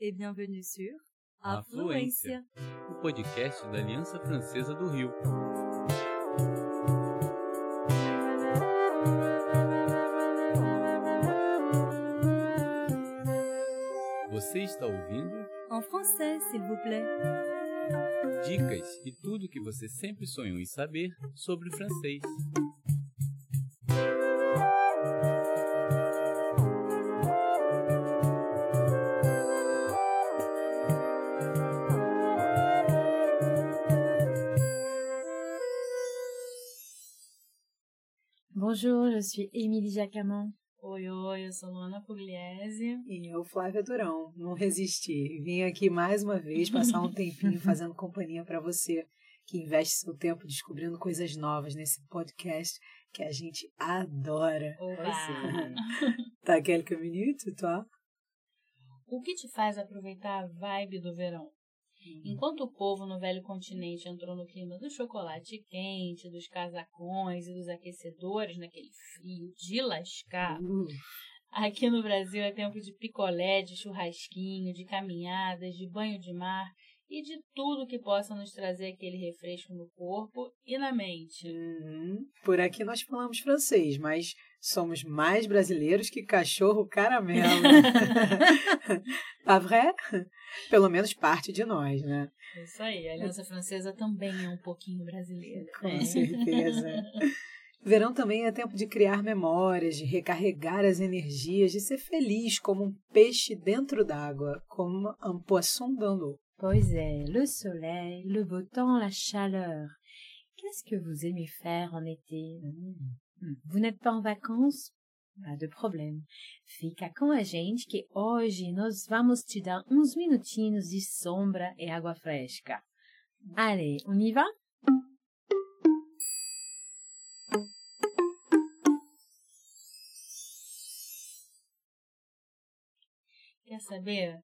et bienvenue sur Afluência, o podcast da Aliança Francesa do Rio. Você está ouvindo En français, s'il vous plaît. dicas e tudo que você sempre sonhou em saber sobre francês. Bonjour, je suis Émilie Jacamon. Oi, oi, eu sou Luana Pugliese. E eu, Flávia Durão, não resisti. Vim aqui mais uma vez passar um tempinho fazendo companhia para você que investe seu tempo descobrindo coisas novas nesse podcast que a gente adora. Oba! Tá quelques minutes, toi? O que te faz aproveitar a vibe do verão? Enquanto o povo no velho continente entrou no clima do chocolate quente, dos casacões e dos aquecedores naquele frio de lascar, Uh, aqui no Brasil é tempo de picolé, de churrasquinho, de caminhadas, de banho de mar e de tudo que possa nos trazer aquele refresco no corpo e na mente. uhum. Por aqui nós falamos francês, mas somos mais brasileiros que cachorro caramelo. tá vrai? Pelo menos parte de nós, né? Isso aí, a Aliança Francesa também é um pouquinho brasileira. Com certeza. Verão também é tempo de criar memórias, de recarregar as energias, de ser feliz como um peixe dentro d'água, como un poisson dans l'eau. Pois é, le soleil, le beau temps, la chaleur. Qu'est-ce que vous aimez faire en été Hum, Vous n'êtes pas en vacances Pas de problème. Fica com a gente que hoje nós vamos te dar uns minutinhos de sombra e água fresca. Allez, on y va Quer saber?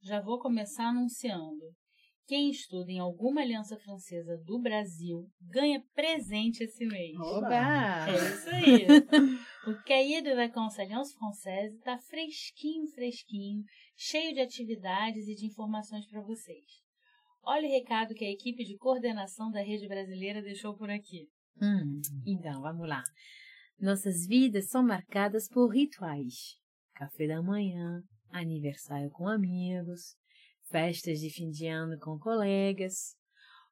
Já vou começar anunciando. Quem estuda em alguma aliança francesa do Brasil ganha presente esse mês. Oba! É isso aí. o Cahier de Vacances Alliance Française está fresquinho, fresquinho, cheio de atividades e de informações para vocês. Olha o recado que a equipe de coordenação da rede brasileira deixou por aqui. Hum, então, vamos lá. Nossas vidas são marcadas por rituais. Café da manhã, aniversário com amigos, festas de fim de ano com colegas,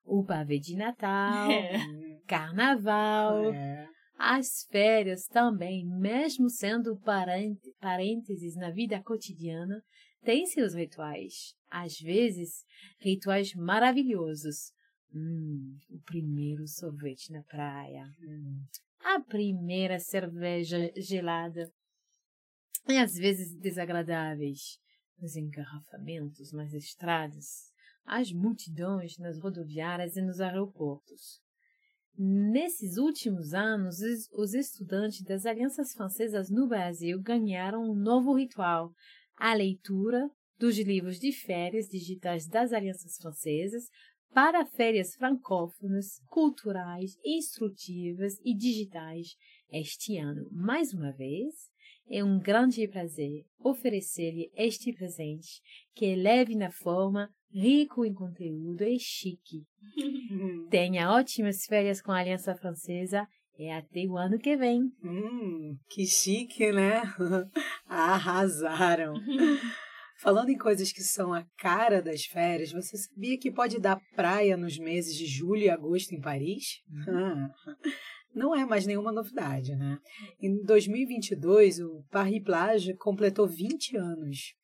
o pavê de Natal, É. carnaval, É. as férias também, mesmo sendo parênteses na vida cotidiana, têm seus rituais. Às vezes, rituais maravilhosos. Hum, o primeiro sorvete na praia. Hum. A primeira cerveja gelada. E às vezes desagradáveis. Os engarrafamentos nas estradas. As multidões nas rodoviárias e nos aeroportos. Nesses últimos anos, os- os estudantes das alianças francesas no Brasil ganharam um novo ritual, a leitura dos livros de férias digitais das alianças francesas para férias francófonas, culturais, instrutivas e digitais este ano. Mais uma vez, é um grande prazer oferecer-lhe este presente que é leve na forma, rico em conteúdo e chique. Tenha ótimas férias com a Aliança Francesa e até o ano que vem. Hum, que chique, né? Arrasaram. Falando em coisas que são a cara das férias, você sabia que pode dar praia nos meses de julho e agosto em Paris? Não é mais nenhuma novidade, né? Em 2022, o Paris Plage completou 20 anos.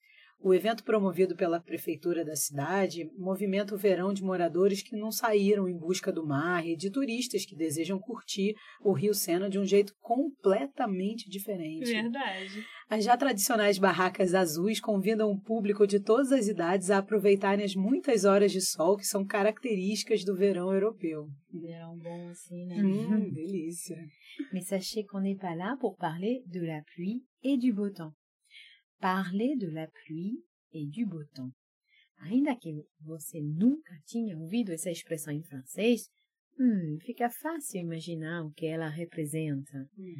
O evento promovido pela prefeitura da cidade movimenta o verão de moradores que não saíram em busca do mar e de turistas que desejam curtir o Rio Sena de um jeito completamente diferente. Verdade. As já tradicionais barracas azuis convidam o público de todas as idades a aproveitarem as muitas horas de sol que são características do verão europeu. Verão bom assim, né? Hum, delícia. Mais sachez qu'on n'est pas là pour parler de la pluie et du beau temps. Parler de la pluie et du beau temps. Ainda que você nunca tinha ouvido essa expressão em francês, hum, fica fácil imaginar o que ela representa. Hum.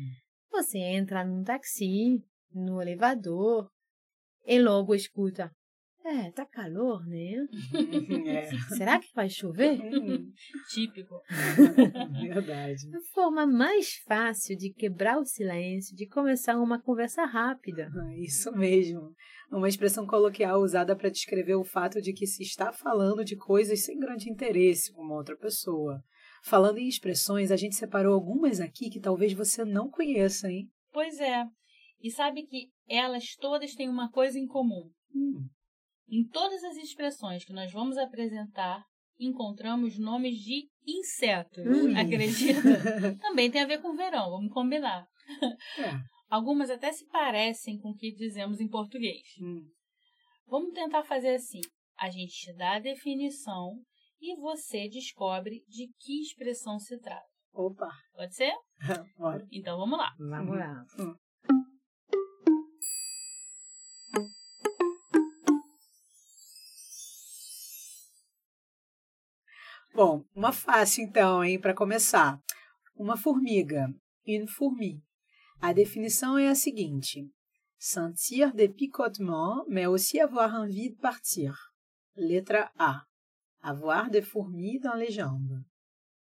Você entra num táxi, no elevador, e logo escuta É, tá calor, né? É. Será que vai chover? Hum, Típico. Verdade. A forma mais fácil de quebrar o silêncio, de começar uma conversa rápida. Ah, Isso mesmo. Uma expressão coloquial usada para descrever o fato de que se está falando de coisas sem grande interesse com uma outra pessoa. Falando em expressões, a gente separou algumas aqui que talvez você não conheça, hein? Pois é. E sabe que elas todas têm uma coisa em comum. Hum, Em todas as expressões que nós vamos apresentar, encontramos nomes de insetos. Ui. Acredita? Também tem a ver com verão, vamos combinar. é. Algumas até se parecem com o que dizemos em português. Hum, Vamos tentar fazer assim. A gente te dá a definição e você descobre de que expressão se trata. Opa, Pode ser? bora. Então vamos lá. Vamos lá. Bom, uma fácil então, hein, para começar. Uma formiga, une fourmi. A definição é a seguinte: sentir des picotements, mais aussi avoir envie de partir. Letra A. Avoir des fourmis dans les jambes.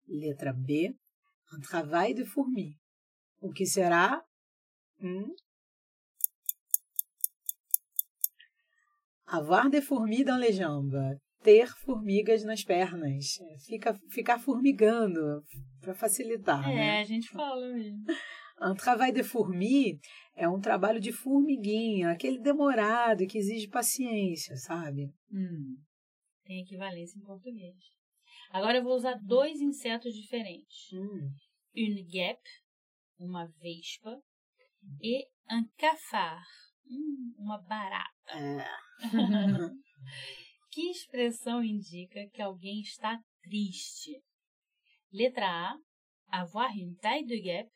Letra B. Un travail de fourmi. O que será? Hum? Avoir des fourmis dans les jambes. Ter formigas nas pernas. Fica, ficar formigando para facilitar, É, né? a gente fala mesmo. Un travail de fourmi é um trabalho de formiguinha, aquele demorado que exige paciência, sabe? Hum. Tem equivalência em português. Agora eu vou usar dois insetos diferentes. Hum. Une guêpe, uma vespa, e un cafard, hum, uma barata. É. Que expressão indica que alguém está triste? Letra A, avoir une taille de guêpe.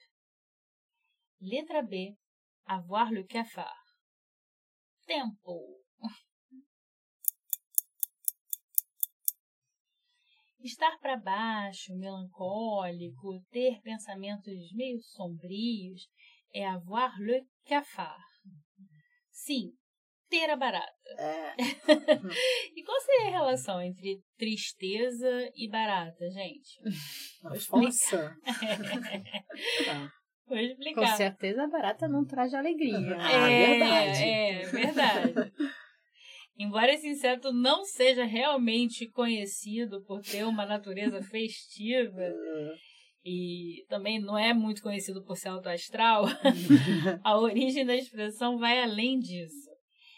Letra B, avoir le cafard. Tempo. Estar para baixo, melancólico, ter pensamentos meio sombrios é avoir le cafard. Sim, ter a barata. É. E qual seria a relação entre tristeza e barata, gente? Nossa. Tá. Vou Com explicar. certeza a barata não traz alegria. Ah, é, verdade. É, verdade. Embora esse inseto não seja realmente conhecido por ter uma natureza festiva e também não é muito conhecido por ser autoastral, a origem da expressão vai além disso.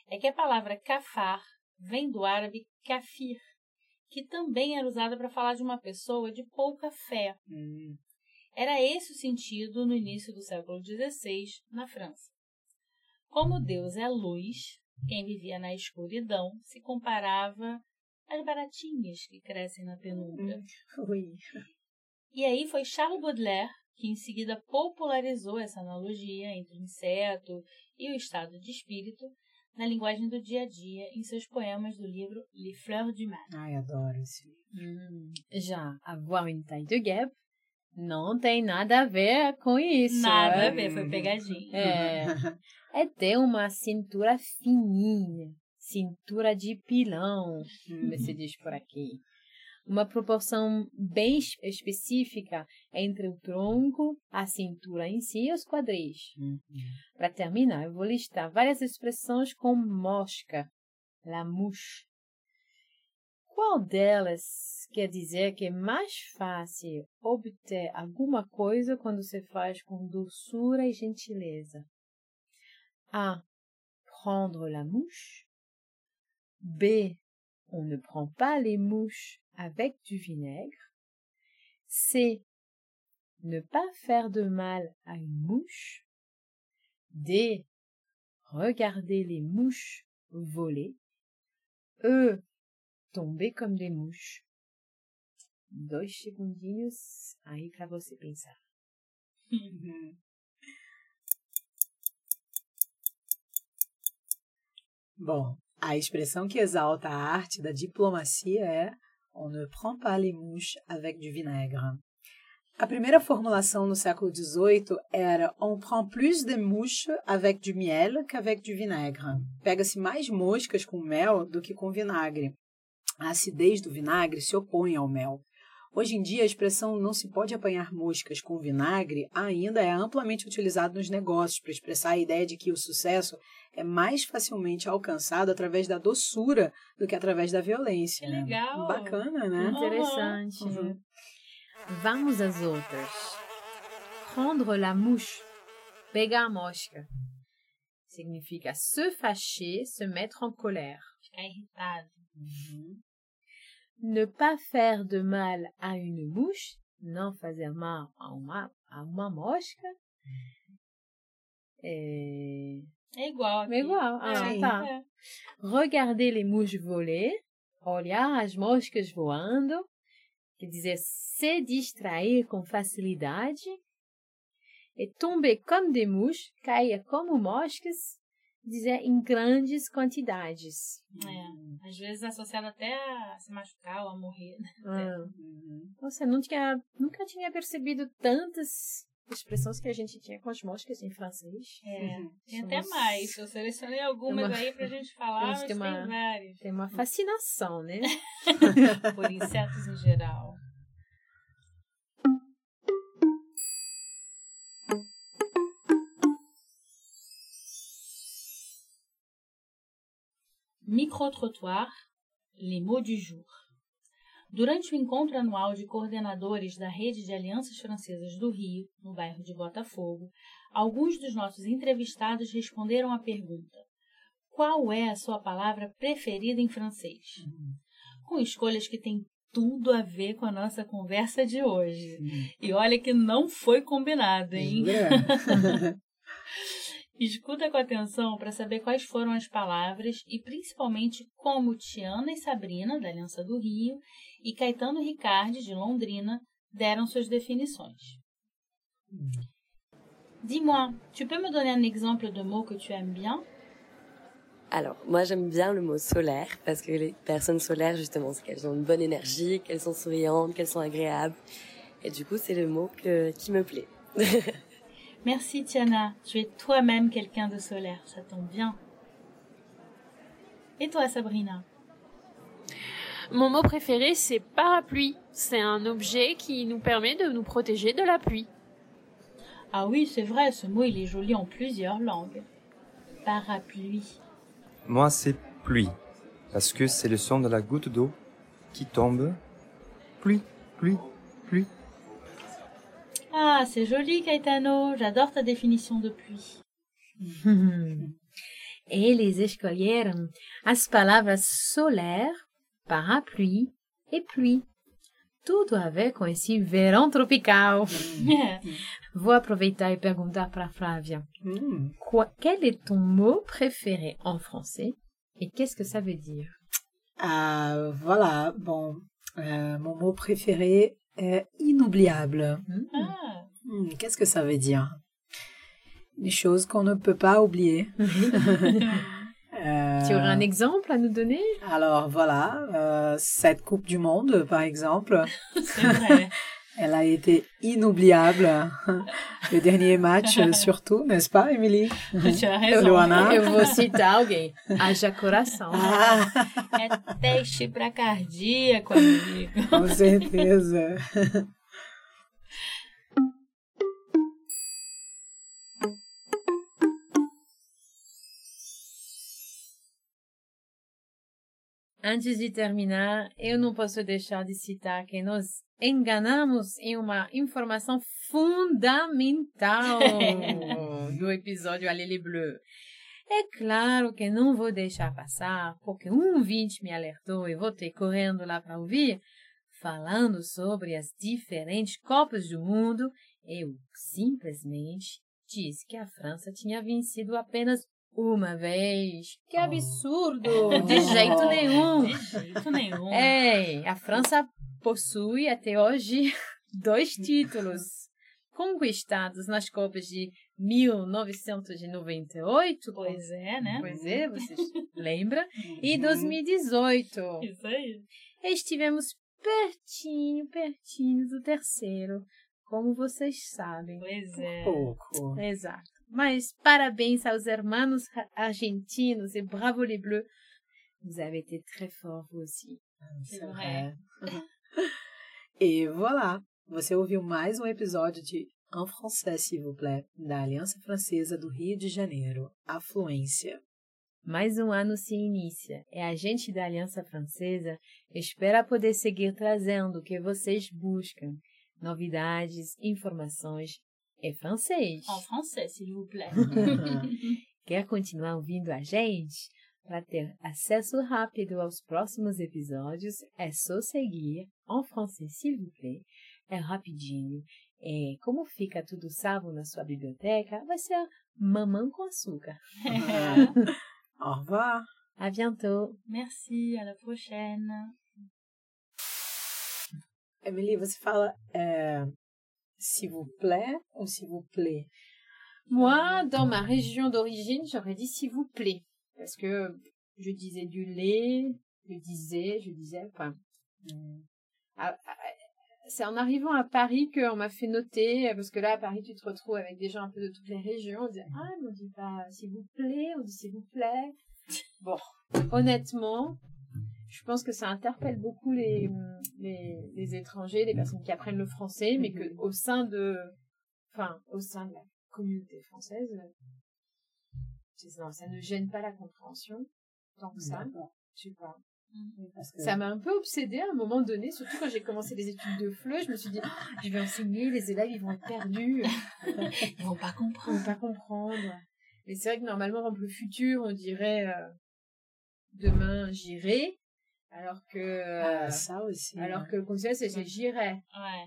É que a palavra kafar vem do árabe kafir, que também era usada para falar de uma pessoa de pouca fé. Hum. Era esse o sentido no início do século XVI, na França. Como Deus é luz, quem vivia na escuridão se comparava às baratinhas que crescem na penumbra. Ui. E aí foi Charles Baudelaire que em seguida popularizou essa analogia entre o inseto e o estado de espírito na linguagem do dia a dia em seus poemas do livro Les Fleurs du Mal. Ai, adoro esse. Hum. Já avoir une taille de guêpe não tem nada a ver com isso. Nada é? a ver, foi pegadinha. É, é ter uma cintura fininha, cintura de pilão, como se diz por aqui. Uma proporção bem es- específica entre o tronco, a cintura em si e os quadris. Hum. Para terminar, eu vou listar várias expressões com mosca, la mouche. Qual delas quer dizer que é mais fácil obter alguma coisa quando se faz com doçura e gentileza? A. Prendre la mouche. B. On ne prend pas les mouches avec du vinaigre. C. Ne pas faire de mal à une mouche. D. Regarder les mouches voler. E. Tomber comme des mouches. Dois a expressão que exalta a arte da diplomacia é On ne prend pas les mouches avec du vinaigre. A primeira formulação no século XVIII era on prend plus de mouches avec du miel qu'avec du vinaigre. Pega-se mais moscas com mel do que com vinagre. A acidez do vinagre se opõe ao mel. Hoje em dia, a expressão não se pode apanhar moscas com vinagre ainda é amplamente utilizada nos negócios para expressar a ideia de que o sucesso é mais facilmente alcançado através da doçura do que através da violência. Que né? legal. Bacana, né? Interessante. Uhum. Vamos às outras. Prendre la mouche. Pegar a mosca. Significa se fâcher, se mettre en colère. Ficar irritado. Ne pas faire de mal à une mouche. Não fazer mal a uma, a uma mosca. É... É igual aqui. É igual. Ah, Sim. tá. É. Regarder les mouches voler. Olhar as moscas voando. Quer dizer, se distrair com facilidade. E tomber comme des mouches. Cair como moscas. Dizer em grandes quantidades. É. Às vezes associado até a se machucar ou a morrer. né? Ah. Uhum. Nossa, eu não tinha, nunca tinha percebido tantas expressões que a gente tinha com as moscas em francês. É. Uhum. Tem até mais. Eu selecionei algumas Uma- aí pra gente falar, A mas gente tem, tem uma- várias. Tem uma fascinação, né? Por insetos em geral. Micro-trottoir, les mots du jour. Durante o encontro anual de coordenadores da Rede de Alianças Francesas do Rio, no bairro de Botafogo, alguns dos nossos entrevistados responderam à pergunta: Qual é a sua palavra preferida em francês? Com escolhas que têm tudo a ver com a nossa conversa de hoje. E olha que não foi combinado, hein? Jura? Escuta com atenção para saber quais foram as palavras e principalmente como Tiana e Sabrina, da Aliança do Rio, e Caetano Ricardi, de Londrina, deram suas definições. Dis-moi, tu peux me donner un exemple de mot que tu aimes bien Alors, moi j'aime bien le mot solaire parce que les personnes solaires, justement, c'est qu'elles ont une bonne énergie, qu'elles sont souriantes, qu'elles sont agréables. Et du coup, c'est le mot que, qui me plaît. Merci Tiana, tu es toi-même quelqu'un de solaire, ça tombe bien. Et toi Sabrina? Mon mot préféré, c'est parapluie. C'est un objet qui nous permet de nous protéger de la pluie. Ah oui, c'est vrai, ce mot il est joli en plusieurs langues. Parapluie. Moi, c'est pluie, parce que c'est le son de la goutte d'eau qui tombe. Pluie, pluie, pluie. Ah, c'est joli Caetano, j'adore ta définition de pluie. Eles escolheram as palavras solaire, parapluie e pluie. Tudo a ver com esse verão tropical. Vou aproveitar e perguntar para Flávia. Quoi- quel est ton mot préféré en français et qu'est-ce que ça veut dire? Ah, voilà, bon, euh, mon mot préféré inoubliable. ah, Hmm, Qu'est-ce que ça veut dire? Des choses qu'on ne peut pas oublier. Euh, Tu aurais un exemple à nous donner? Alors voilà, euh, cette Coupe du Monde, par exemple, c'est vrai. Elle a été inoubliable. Le dernier match, surtout, n'est-ce pas, Émilie? Tu as raison. Luana? Eu vou citar alguém. Haja coração. Ah, É teste para cardíaco, amigo. com certeza. Antes de terminar, eu não posso deixar de citar que nós enganamos em uma informação fundamental do episódio Alele Bleu. É claro que não vou deixar passar, porque um ouvinte me alertou e voltei correndo lá para ouvir, falando sobre as diferentes Copas do Mundo. Eu simplesmente disse que a França tinha vencido apenas uma vez. Que absurdo! De jeito nenhum! De jeito nenhum. É, a França possui até hoje dois títulos conquistados nas Copas de 1998. Pois é, né? Pois é, vocês lembram? E Uhum. 2018. Isso aí. Estivemos pertinho, pertinho do terceiro, como vocês sabem. Pois é. Pouco. Exato. Mas parabéns aos hermanos argentinos et bravo les bleus. Vous avez été très forts vous aussi. C'est vrai. E voilà, você ouviu mais um episódio de En français, s'il vous plaît, da Aliança Francesa do Rio de Janeiro, Afluência. Mais um ano se inicia e a gente da Aliança Francesa espera poder seguir trazendo o que vocês buscam: novidades, informações e francês. En français, s'il vous plaît. Quer continuar ouvindo a gente? Para ter acesso rápido aos próximos episódios, é só seguir en français, s'il vous plaît. É rapidinho. E como fica tudo salvo na sua biblioteca, vai ser mamão com açúcar. Au revoir! À bientôt! Merci, à la prochaine. Emily, você fala é, s'il vous plaît ou s'il vous plaît? Moi, dans ma région d'origine, j'aurais dit s'il vous plaît. Parce que je disais du lait, je disais, je disais, enfin. à- C'est en arrivant à Paris qu'on m'a fait noter, parce que là, à Paris, tu te retrouves avec des gens un peu de toutes les régions. On dit, ah, mais on dit pas s'il vous plaît, on dit s'il vous plaît. Bon, honnêtement, je pense que ça interpelle beaucoup les, les, les étrangers, les personnes qui apprennent le français, mais que au sein de, enfin, au sein de la communauté française, non, ça ne gêne pas la compréhension tant que ça. Je sais pas. Parce que- Ça m'a un peu obsédée à un moment donné, surtout quand j'ai commencé les études de FLE, je me suis dit, Ah, je vais enseigner, les élèves ils vont être perdus, Ils vont pas ils comprendre. vont pas comprendre. Mais c'est vrai que normalement, dans le futur, on dirait euh, demain j'irai, alors que euh, Ah, ça aussi. alors que le c'est c'est j'irai. Ouais.